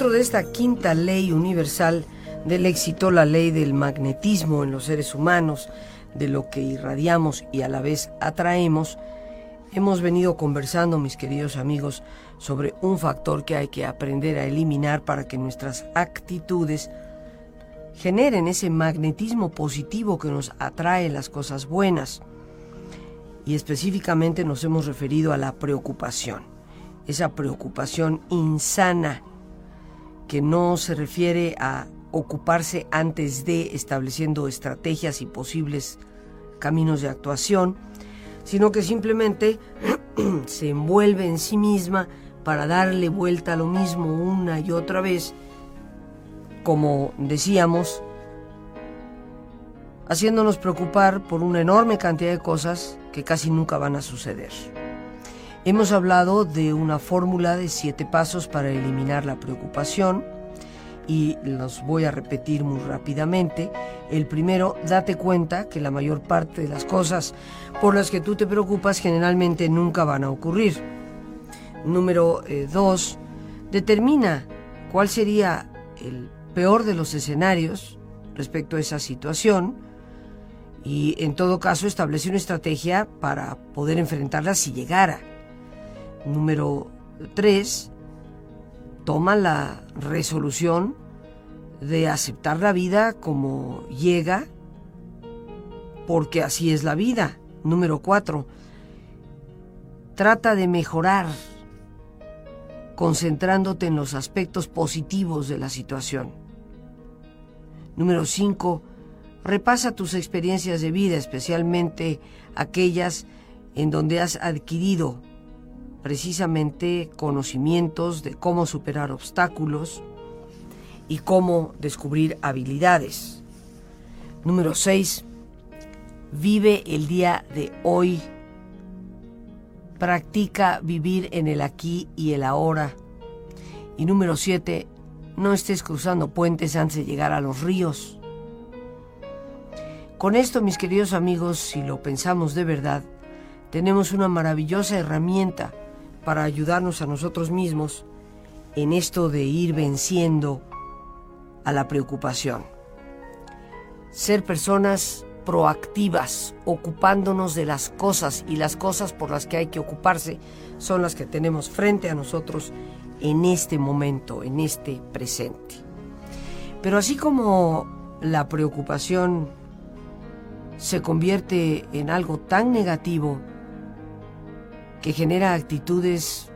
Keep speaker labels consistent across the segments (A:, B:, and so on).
A: Dentro de esta quinta ley universal del éxito, la ley del magnetismo en los seres humanos, de lo que irradiamos y a la vez atraemos, hemos venido conversando, mis queridos amigos, sobre un factor que hay que aprender a eliminar para que nuestras actitudes generen ese magnetismo positivo que nos atrae las cosas buenas. Y específicamente nos hemos referido a la preocupación, esa preocupación insana que no se refiere a ocuparse antes de estableciendo estrategias y posibles caminos de actuación, sino que simplemente se envuelve en sí misma para darle vuelta a lo mismo una y otra vez, como decíamos, haciéndonos preocupar por una enorme cantidad de cosas que casi nunca van a suceder. Hemos hablado de una fórmula de siete pasos para eliminar la preocupación, y los voy a repetir muy rápidamente. El primero, date cuenta que la mayor parte de las cosas por las que tú te preocupas generalmente nunca van a ocurrir. Número eh, dos, determina cuál sería el peor de los escenarios respecto a esa situación y en todo caso establece una estrategia para poder enfrentarla si llegara. Número tres, toma la resolución de aceptar la vida como llega, porque así es la vida. Número cuatro, trata de mejorar concentrándote en los aspectos positivos de la situación. Número cinco, repasa tus experiencias de vida, especialmente aquellas en donde has adquirido precisamente conocimientos de cómo superar obstáculos y cómo descubrir habilidades. Número 6. Vive el día de hoy. Practica vivir en el aquí y el ahora. Y número 7. No estés cruzando puentes antes de llegar a los ríos. Con esto, mis queridos amigos, si lo pensamos de verdad, tenemos una maravillosa herramienta para ayudarnos a nosotros mismos en esto de ir venciendo a la preocupación. Ser personas proactivas, ocupándonos de las cosas y las cosas por las que hay que ocuparse son las que tenemos frente a nosotros en este momento, en este presente. Pero así como la preocupación se convierte en algo tan negativo que genera actitudes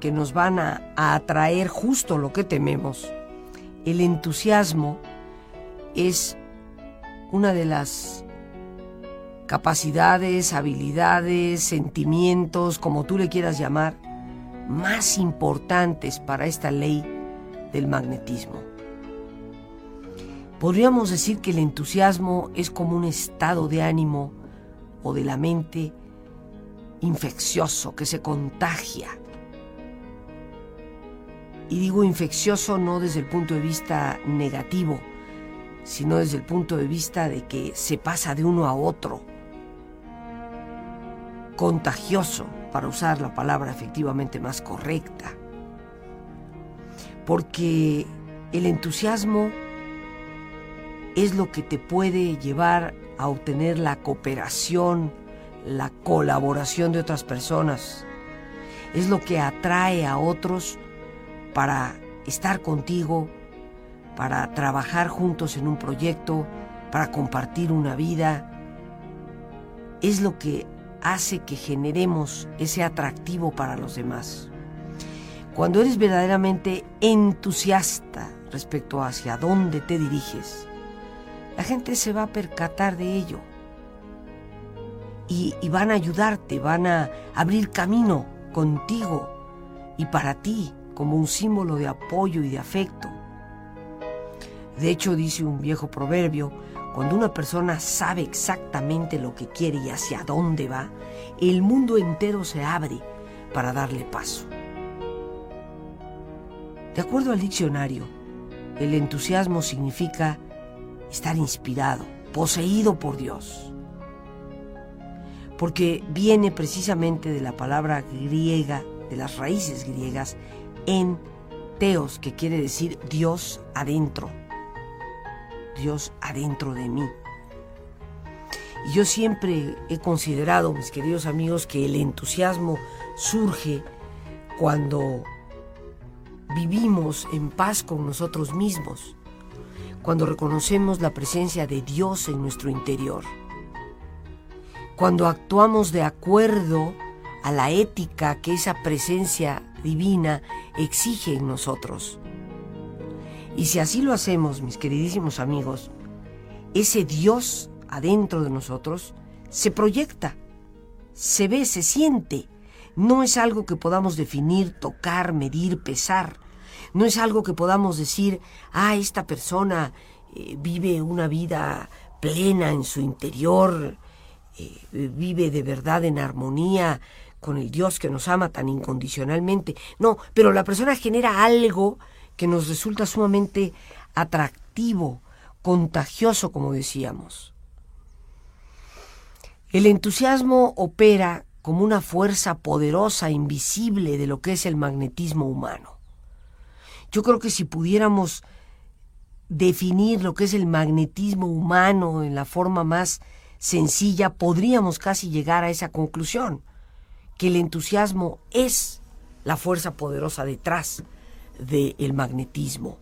A: que nos van a, atraer justo lo que tememos. El entusiasmo es una de las capacidades, habilidades, sentimientos, como tú le quieras llamar, más importantes para esta ley del magnetismo. Podríamos decir que el entusiasmo es como un estado de ánimo o de la mente infeccioso que se contagia. Y digo infeccioso no desde el punto de vista negativo, sino desde el punto de vista de que se pasa de uno a otro. Contagioso, para usar la palabra efectivamente más correcta. Porque el entusiasmo es lo que te puede llevar a obtener la cooperación, la colaboración de otras personas. Es lo que atrae a otros para estar contigo, para trabajar juntos en un proyecto, para compartir una vida. Es lo que hace que generemos ese atractivo para los demás. Cuando eres verdaderamente entusiasta respecto hacia dónde te diriges, la gente se va a percatar de ello y, van a ayudarte, van a abrir camino contigo y para ti como un símbolo de apoyo y de afecto. De hecho, dice un viejo proverbio, cuando una persona sabe exactamente lo que quiere y hacia dónde va, el mundo entero se abre para darle paso. De acuerdo al diccionario, el entusiasmo significa estar inspirado, poseído por Dios porque viene precisamente de la palabra griega, de las raíces griegas, en teos, que quiere decir Dios adentro. Dios adentro de mí. Y yo siempre he considerado, mis queridos amigos, que el entusiasmo surge cuando vivimos en paz con nosotros mismos, cuando reconocemos la presencia de Dios en nuestro interior, cuando actuamos de acuerdo a la ética que esa presencia divina exige en nosotros. Y si así lo hacemos, mis queridísimos amigos, ese Dios adentro de nosotros se proyecta, se ve, se siente. No es algo que podamos definir, tocar, medir, pesar. No es algo que podamos decir, ah, esta persona eh, vive una vida plena en su interior, eh, vive de verdad en armonía con el Dios que nos ama tan incondicionalmente. No, pero la persona genera algo que nos resulta sumamente atractivo, contagioso, como decíamos. El entusiasmo opera como una fuerza poderosa, invisible de lo que es el magnetismo humano. Yo creo que si pudiéramos definir lo que es el magnetismo humano en la forma más sencilla, podríamos casi llegar a esa conclusión, que el entusiasmo es la fuerza poderosa detrás del magnetismo.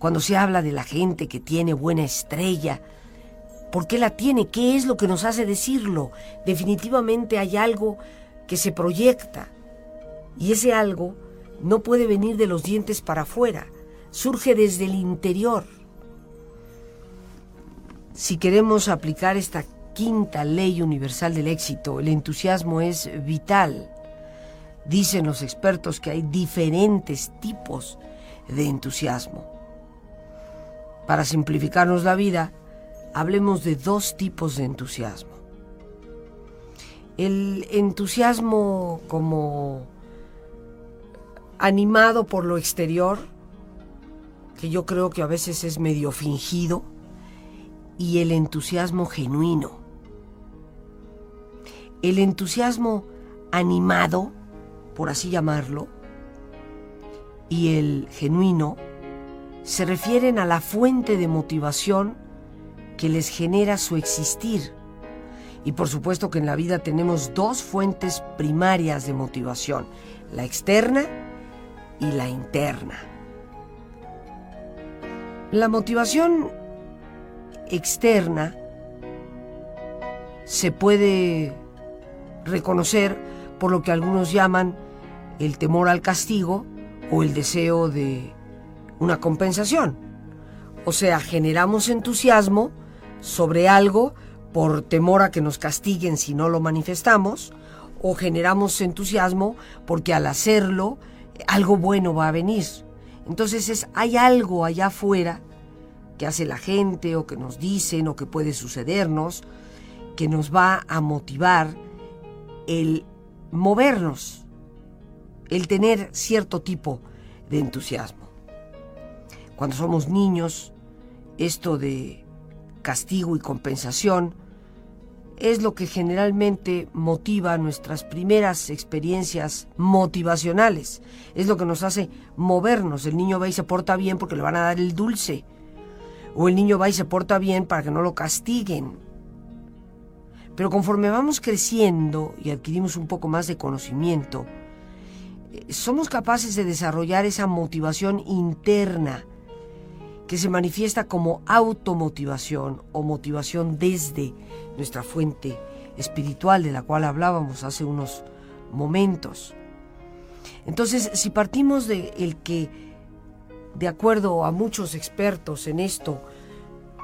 A: Cuando se habla de la gente que tiene buena estrella, ¿por qué la tiene? ¿Qué es lo que nos hace decirlo? Definitivamente hay algo que se proyecta y ese algo no puede venir de los dientes para afuera, surge desde el interior. Si queremos aplicar esta quinta ley universal del éxito, el entusiasmo es vital. Dicen los expertos que hay diferentes tipos de entusiasmo. Para simplificarnos la vida, hablemos de dos tipos de entusiasmo. El entusiasmo como animado por lo exterior, que yo creo que a veces es medio fingido, y el entusiasmo genuino. El entusiasmo animado, por así llamarlo, y el genuino se refieren a la fuente de motivación que les genera su existir. Y por supuesto que en la vida tenemos dos fuentes primarias de motivación, la externa y la interna. La motivación externa se puede reconocer por lo que algunos llaman el temor al castigo o el deseo de una compensación. O sea, generamos entusiasmo sobre algo por temor a que nos castiguen si no lo manifestamos, o generamos entusiasmo porque al hacerlo algo bueno va a venir. Entonces es, hay algo allá afuera que hace la gente o que nos dicen o que puede sucedernos que nos va a motivar el movernos, el tener cierto tipo de entusiasmo. Cuando somos niños, esto de castigo y compensación es lo que generalmente motiva nuestras primeras experiencias motivacionales. Es lo que nos hace movernos. El niño va y se porta bien porque le van a dar el dulce. O el niño va y se porta bien para que no lo castiguen. Pero conforme vamos creciendo y adquirimos un poco más de conocimiento, eh, somos capaces de desarrollar esa motivación interna que se manifiesta como automotivación o motivación desde nuestra fuente espiritual de la cual hablábamos hace unos momentos. Entonces, si partimos de el que, de acuerdo a muchos expertos en esto,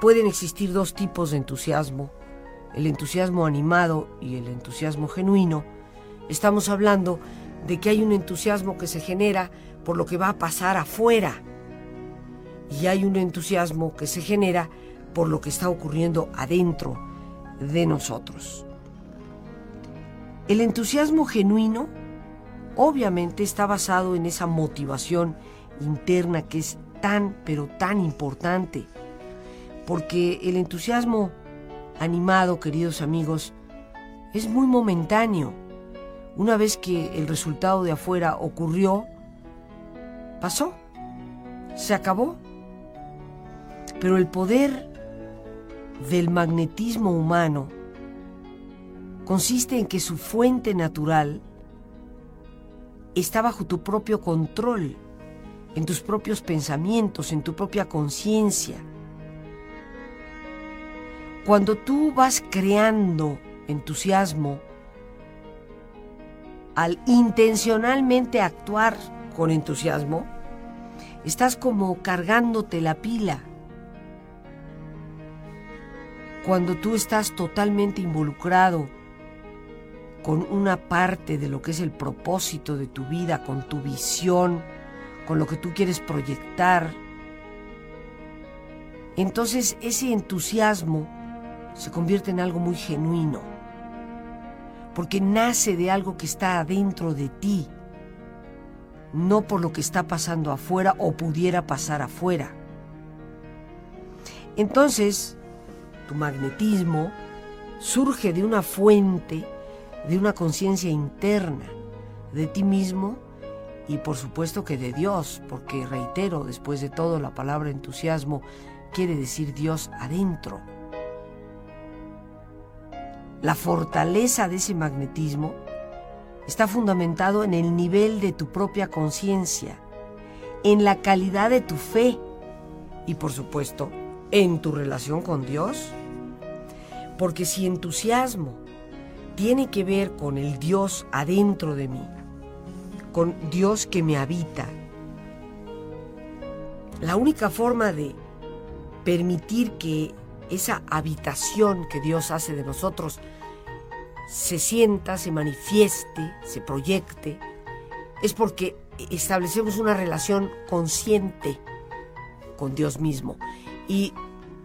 A: pueden existir dos tipos de entusiasmo, el entusiasmo animado y el entusiasmo genuino, estamos hablando de que hay un entusiasmo que se genera por lo que va a pasar afuera y hay un entusiasmo que se genera por lo que está ocurriendo adentro de nosotros. El entusiasmo genuino obviamente está basado en esa motivación interna que es tan, pero tan importante, porque el entusiasmo animado, queridos amigos, es muy momentáneo. Una vez que el resultado de afuera ocurrió, pasó se acabó. Pero el poder del magnetismo humano consiste en que su fuente natural está bajo tu propio control, en tus propios pensamientos, en tu propia conciencia. Cuando tú vas creando entusiasmo, al intencionalmente actuar con entusiasmo, estás como cargándote la pila. Cuando tú estás totalmente involucrado con una parte de lo que es el propósito de tu vida, con tu visión, con lo que tú quieres proyectar, entonces ese entusiasmo se convierte en algo muy genuino, porque nace de algo que está adentro de ti, no por lo que está pasando afuera o pudiera pasar afuera. Entonces, tu magnetismo surge de una fuente, de una conciencia interna de ti mismo y por supuesto que de Dios, porque reitero, después de todo, la palabra entusiasmo quiere decir Dios adentro. La fortaleza de ese magnetismo está fundamentado en el nivel de tu propia conciencia, en la calidad de tu fe y por supuesto en tu relación con Dios. Porque si entusiasmo tiene que ver con el Dios adentro de mí, con Dios que me habita, la única forma de permitir que esa habitación que Dios hace de nosotros se sienta, se manifieste, se proyecte, es porque establecemos una relación consciente con Dios mismo. Y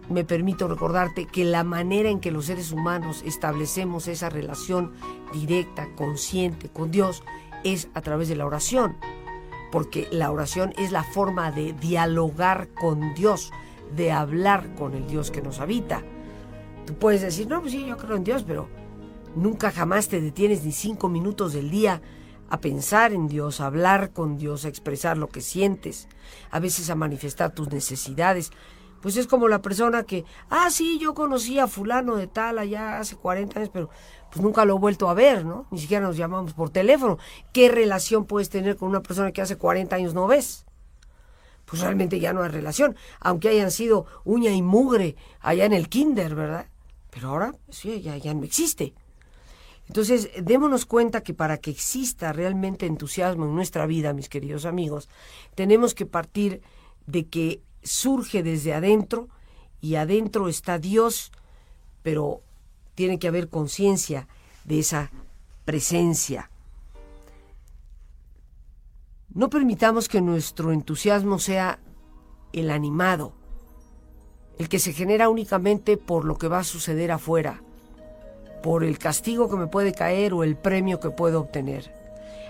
A: me permito recordarte que la manera en que los seres humanos establecemos esa relación directa, consciente con Dios, es a través de la oración. Porque la oración es la forma de dialogar con Dios, de hablar con el Dios que nos habita. Tú puedes decir, no, pues sí, yo creo en Dios, pero nunca jamás te detienes ni cinco minutos del día a pensar en Dios, a hablar con Dios, a expresar lo que sientes, a veces a manifestar tus necesidades. Pues es como la persona que, ah, sí, yo conocí a fulano de tal allá hace 40 años, pero pues nunca lo he vuelto a ver, ¿no? Ni siquiera nos llamamos por teléfono. ¿Qué relación puedes tener con una persona que hace 40 años no ves? Pues realmente ya no hay relación, aunque hayan sido uña y mugre allá en el kinder, ¿verdad? Pero ahora, sí, ya, ya no existe. Entonces, démonos cuenta que para que exista realmente entusiasmo en nuestra vida, mis queridos amigos, tenemos que partir de que surge desde adentro y adentro está Dios, pero tiene que haber conciencia de esa presencia. No permitamos que nuestro entusiasmo sea el animado, el que se genera únicamente por lo que va a suceder afuera, por el castigo que me puede caer o el premio que puedo obtener.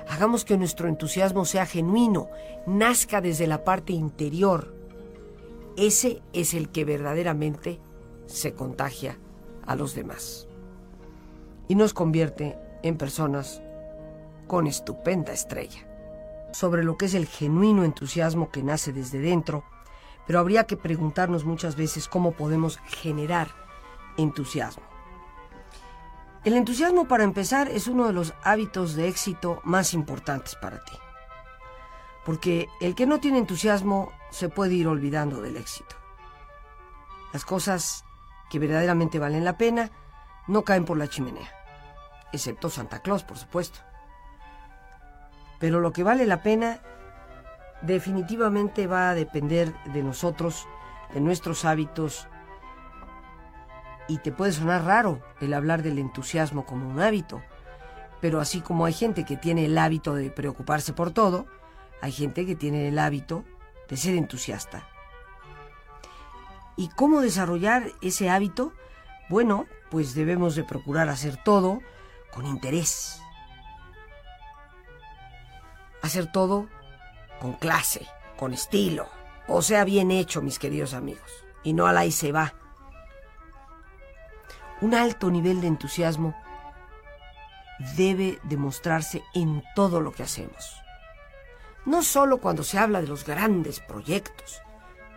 A: Hagamos que nuestro entusiasmo sea genuino, nazca desde la parte interior. Ese es el que verdaderamente se contagia a los demás y nos convierte en personas con estupenda estrella sobre lo que es el genuino entusiasmo que nace desde dentro, pero habría que preguntarnos muchas veces cómo podemos generar entusiasmo. El entusiasmo, para empezar, es uno de los hábitos de éxito más importantes para ti. Porque el que no tiene entusiasmo se puede ir olvidando del éxito. Las cosas que verdaderamente valen la pena no caen por la chimenea, excepto Santa Claus, por supuesto. Pero lo que vale la pena definitivamente va a depender de nosotros, de nuestros hábitos. Y te puede sonar raro el hablar del entusiasmo como un hábito, pero así como hay gente que tiene el hábito de preocuparse por todo, hay gente que tiene el hábito de ser entusiasta. ¿Y cómo desarrollar ese hábito? Bueno, pues debemos de procurar hacer todo con interés, hacer todo con clase, con estilo, o sea, bien hecho, mis queridos amigos, y no a la y se va. Un alto nivel de entusiasmo debe demostrarse en todo lo que hacemos. no solo cuando se habla de los grandes proyectos,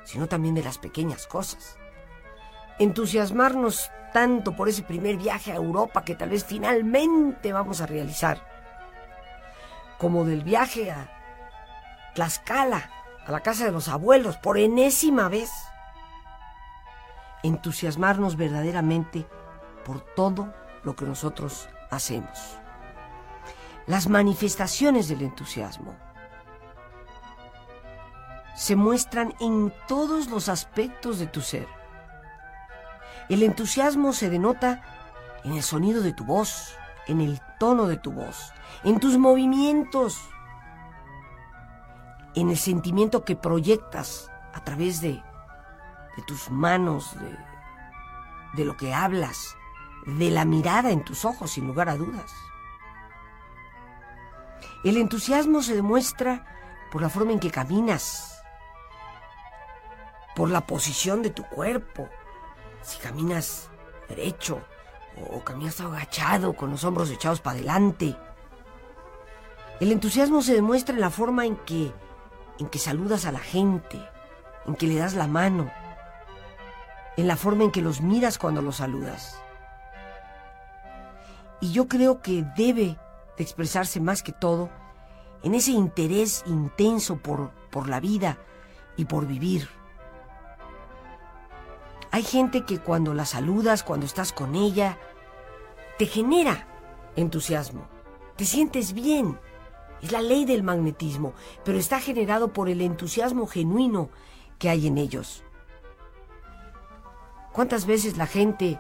A: sino también de las pequeñas cosas. Entusiasmarnos tanto por ese primer viaje a Europa que tal vez finalmente vamos a realizar, como del viaje a Tlaxcala, a la casa de los abuelos, por enésima vez. Entusiasmarnos verdaderamente por todo lo que nosotros hacemos. Las manifestaciones del entusiasmo se muestran en todos los aspectos de tu ser. El entusiasmo se denota en el sonido de tu voz, en el tono de tu voz, en tus movimientos, en el sentimiento que proyectas a través de, tus manos, de lo que hablas, de la mirada en tus ojos, sin lugar a dudas. El entusiasmo se demuestra por la forma en que caminas, por la posición de tu cuerpo. Si caminas derecho o caminas agachado con los hombros echados para adelante. El entusiasmo se demuestra en la forma en que en que saludas a la gente, en que le das la mano, en la forma en que los miras cuando los saludas. Y yo creo que debe de expresarse más que todo en ese interés intenso por, por la vida y por vivir. Hay gente que cuando la saludas, cuando estás con ella, te genera entusiasmo. Te sientes bien. Es la ley del magnetismo, pero está generado por el entusiasmo genuino que hay en ellos. ¿Cuántas veces la gente eh,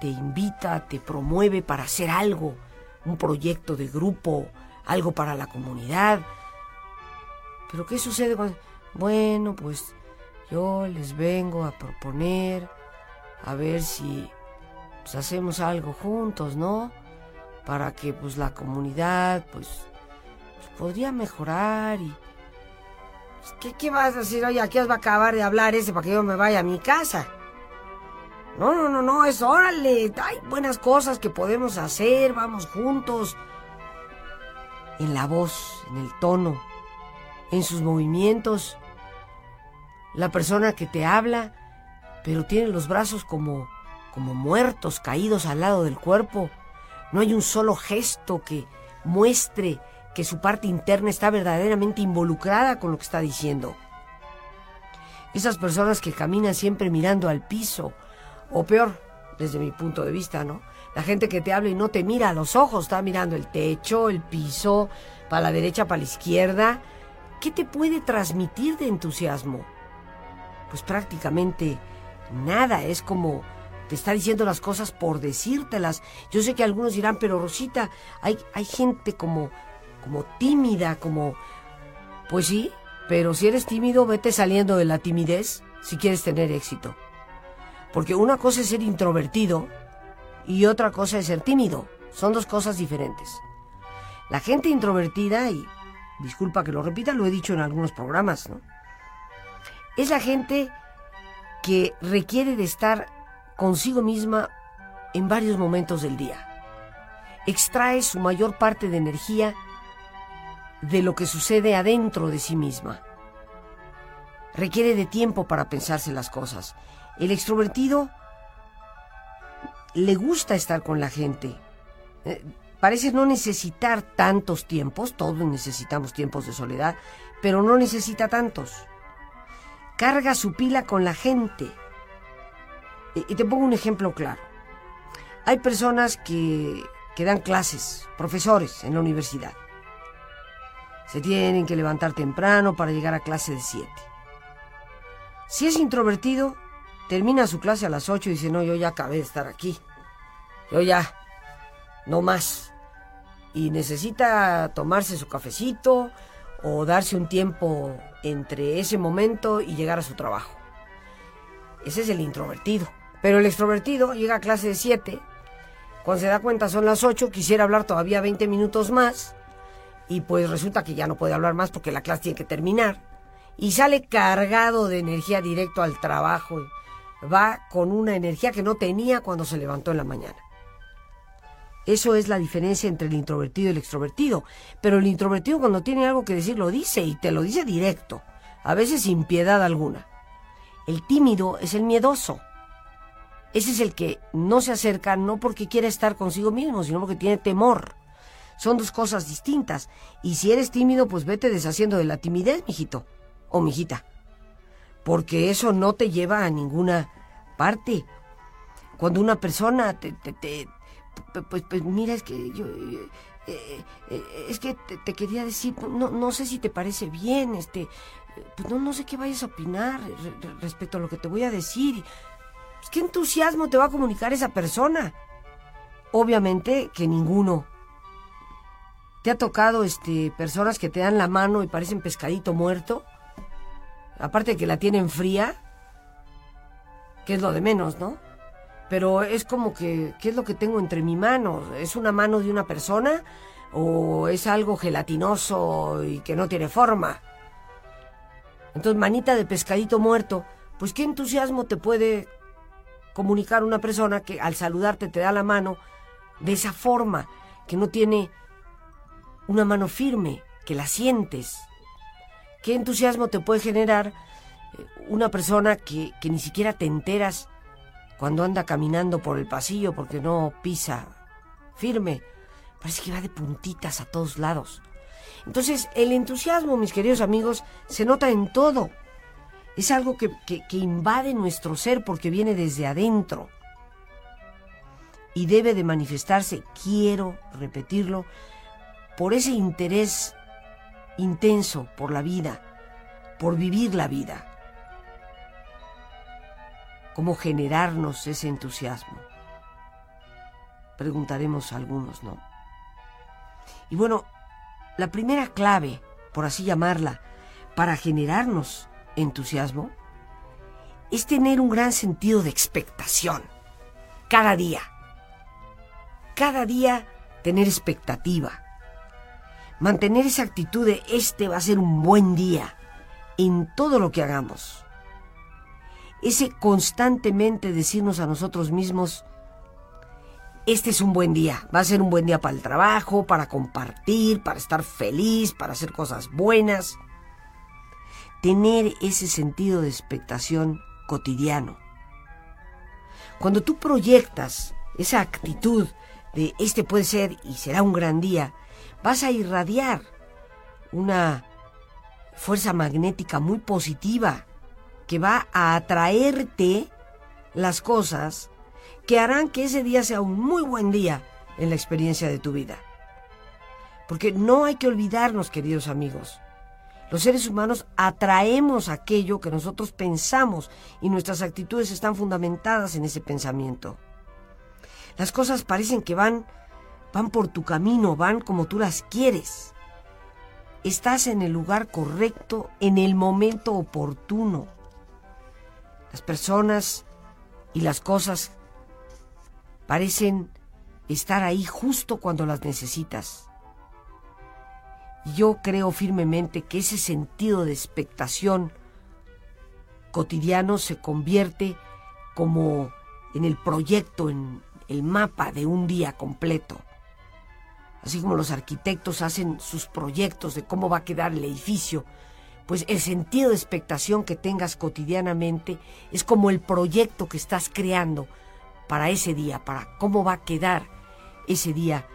A: te invita, te promueve para hacer algo, un proyecto de grupo, algo para la comunidad? Pero ¿qué sucede cuando... Bueno, pues yo les vengo a proponer a ver si pues, hacemos algo juntos, ¿no? Para que pues la comunidad pues, pues podría mejorar y pues, ¿qué, ¿qué, vas a decir? Oye, aquí os va a acabar de hablar ese para que yo me vaya a mi casa. No, no, no, no, es órale, hay buenas cosas que podemos hacer, vamos juntos. En la voz, en el tono, en sus movimientos la persona que te habla, pero tiene los brazos como, como muertos, caídos al lado del cuerpo. No hay un solo gesto que muestre que su parte interna está verdaderamente involucrada con lo que está diciendo. Esas personas que caminan siempre mirando al piso, o peor, desde mi punto de vista, ¿no? La gente que te habla y no te mira a los ojos, está mirando el techo, el piso, para la derecha, para la izquierda. ¿Qué te puede transmitir de entusiasmo? pues prácticamente nada, es como te está diciendo las cosas por decírtelas. Yo sé que algunos dirán, pero Rosita, hay, hay gente como, como tímida, como... Pues sí, pero si eres tímido, vete saliendo de la timidez si quieres tener éxito. Porque una cosa es ser introvertido y otra cosa es ser tímido. Son dos cosas diferentes. La gente introvertida, y disculpa que lo repita, lo he dicho en algunos programas, ¿no? es la gente que requiere de estar consigo misma en varios momentos del día. Extrae su mayor parte de energía de lo que sucede adentro de sí misma. Requiere de tiempo para pensarse las cosas. El extrovertido le gusta estar con la gente. Eh, parece no necesitar tantos tiempos, todos necesitamos tiempos de soledad, pero no necesita tantos carga su pila con la gente. Y, te pongo un ejemplo claro. Hay personas que, que dan clases, profesores en la universidad. Se tienen que levantar temprano para llegar a clase de 7. Si es introvertido, termina su clase a las 8 y dice, no, yo ya acabé de estar aquí. Yo ya, no más. Y necesita tomarse su cafecito o darse un tiempo entre ese momento y llegar a su trabajo. Ese es el introvertido. Pero el extrovertido llega a clase de 7, cuando se da cuenta son las 8, quisiera hablar todavía 20 minutos más y pues resulta que ya no puede hablar más porque la clase tiene que terminar y sale cargado de energía directo al trabajo. Va con una energía que no tenía cuando se levantó en la mañana. Eso es la diferencia entre el introvertido y el extrovertido. Pero el introvertido cuando tiene algo que decir lo dice y te lo dice directo, a veces sin piedad alguna. El tímido es el miedoso. Ese es el que no se acerca no porque quiera estar consigo mismo, sino porque tiene temor. Son dos cosas distintas. Y si eres tímido, pues vete deshaciendo de la timidez, mijito o mijita. Porque eso no te lleva a ninguna parte. Cuando una persona te, te, pues, pues, mira, es que yo, eh, eh, es que te, quería decir, no, no sé si te parece bien, este, pues no, no sé qué vayas a opinar respecto a lo que te voy a decir. Pues, ¿Qué entusiasmo te va a comunicar esa persona? Obviamente que ninguno. ¿Te ha tocado este, personas que te dan la mano y parecen pescadito muerto? Aparte de que la tienen fría, que es lo de menos, ¿no? Pero es como que, ¿qué es lo que tengo entre mi mano? ¿Es una mano de una persona o es algo gelatinoso y que no tiene forma? Entonces, manita de pescadito muerto, pues qué entusiasmo te puede comunicar una persona que al saludarte te da la mano de esa forma, que no tiene una mano firme, que la sientes. ¿Qué entusiasmo te puede generar eh, una persona que, que ni siquiera te enteras cuando anda caminando por el pasillo porque no pisa firme? Parece que va de puntitas a todos lados. Entonces, el entusiasmo, mis queridos amigos, se nota en todo. Es algo que, invade nuestro ser porque viene desde adentro. Y debe de manifestarse, quiero repetirlo, por ese interés intenso por la vida, por vivir la vida. ¿Cómo generarnos ese entusiasmo? Preguntaremos a algunos, ¿no? Y bueno, la primera clave, por así llamarla, para generarnos entusiasmo, es tener un gran sentido de expectación. Cada día. Cada día tener expectativa. Mantener esa actitud de este va a ser un buen día en todo lo que hagamos. Ese constantemente decirnos a nosotros mismos, este es un buen día. Va a ser un buen día para el trabajo, para compartir, para estar feliz, para hacer cosas buenas. Tener ese sentido de expectación cotidiano. Cuando tú proyectas esa actitud de este puede ser y será un gran día, vas a irradiar una fuerza magnética muy positiva que va a atraerte las cosas que harán que ese día sea un muy buen día en la experiencia de tu vida. Porque no hay que olvidarnos, queridos amigos. Los seres humanos atraemos aquello que nosotros pensamos y nuestras actitudes están fundamentadas en ese pensamiento. Las cosas parecen que van van por tu camino, van como tú las quieres. Estás en el lugar correcto, en el momento oportuno. Las personas y las cosas parecen estar ahí justo cuando las necesitas. Yo creo firmemente que ese sentido de expectación cotidiano se convierte como en el proyecto, en el mapa de un día completo. Así como los arquitectos hacen sus proyectos de cómo va a quedar el edificio, pues el sentido de expectación que tengas cotidianamente es como el proyecto que estás creando para ese día, para cómo va a quedar ese día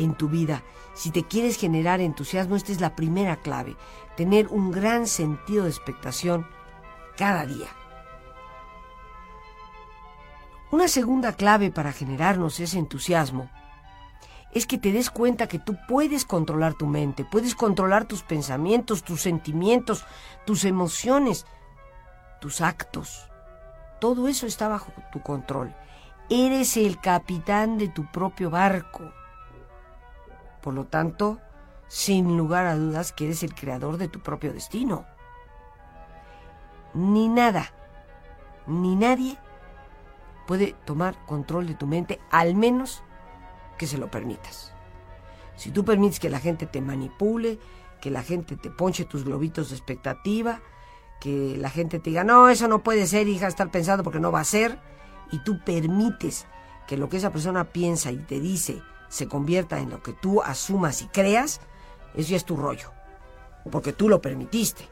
A: en tu vida. Si te quieres generar entusiasmo, esta es la primera clave, tener un gran sentido de expectación cada día. Una segunda clave para generarnos ese entusiasmo es que te des cuenta que tú puedes controlar tu mente, puedes controlar tus pensamientos, tus sentimientos, tus emociones, tus actos. Todo eso está bajo tu control. Eres el capitán de tu propio barco. Por lo tanto, sin lugar a dudas que eres el creador de tu propio destino. Ni nada, ni nadie puede tomar control de tu mente, al menos que se lo permitas. Si tú permites que la gente te manipule, que la gente te ponche tus globitos de expectativa, que la gente te diga, no, eso no puede ser, hija, estar pensando porque no va a ser, y tú permites que lo que esa persona piensa y te dice se convierta en lo que tú asumas y creas, eso ya es tu rollo, porque tú lo permitiste.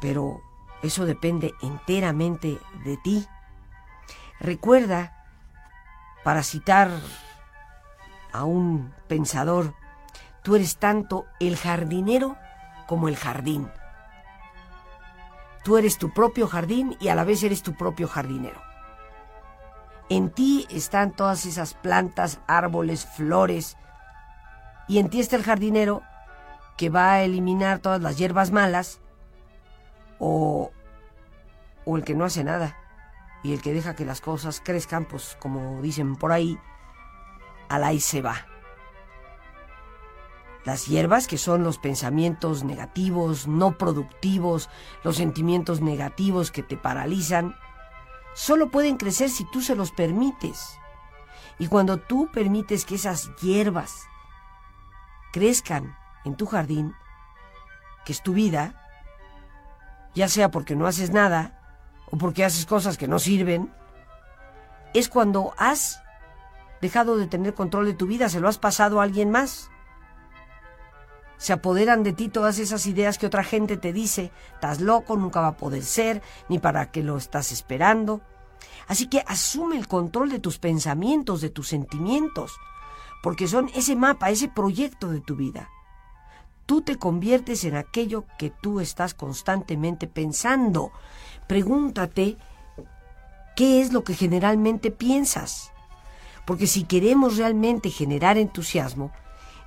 A: Pero eso depende enteramente de ti. Recuerda, para citar a un pensador, tú eres tanto el jardinero como el jardín. Tú eres tu propio jardín y a la vez eres tu propio jardinero. En ti están todas esas plantas, árboles, flores. Y en ti está el jardinero que va a eliminar todas las hierbas malas o, el que no hace nada y el que deja que las cosas crezcan, pues como dicen por ahí, al ahí se va. Las hierbas, que son los pensamientos negativos, no productivos, los sentimientos negativos que te paralizan, solo pueden crecer si tú se los permites. Y cuando tú permites que esas hierbas crezcan en tu jardín, que es tu vida, ya sea porque no haces nada o porque haces cosas que no sirven, es cuando has dejado de tener control de tu vida, se lo has pasado a alguien más se apoderan de ti todas esas ideas que otra gente te dice, estás loco, nunca va a poder ser, ni para qué lo estás esperando. Así que asume el control de tus pensamientos, de tus sentimientos, porque son ese mapa, ese proyecto de tu vida. Tú te conviertes en aquello que tú estás constantemente pensando. Pregúntate qué es lo que generalmente piensas. Porque si queremos realmente generar entusiasmo,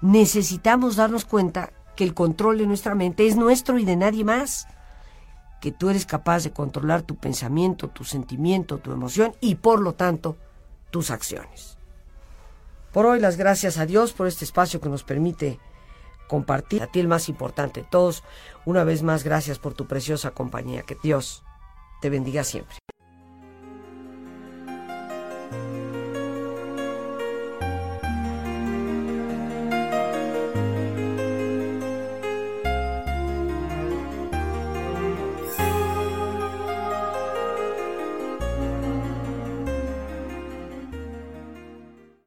A: necesitamos darnos cuenta que el control de nuestra mente es nuestro y de nadie más. Que tú eres capaz de controlar tu pensamiento, tu sentimiento, tu emoción y por lo tanto tus acciones. Por hoy las gracias a Dios por este espacio que nos permite compartir. A ti el más importante de todos, una vez más gracias por tu preciosa compañía. Que Dios te bendiga siempre.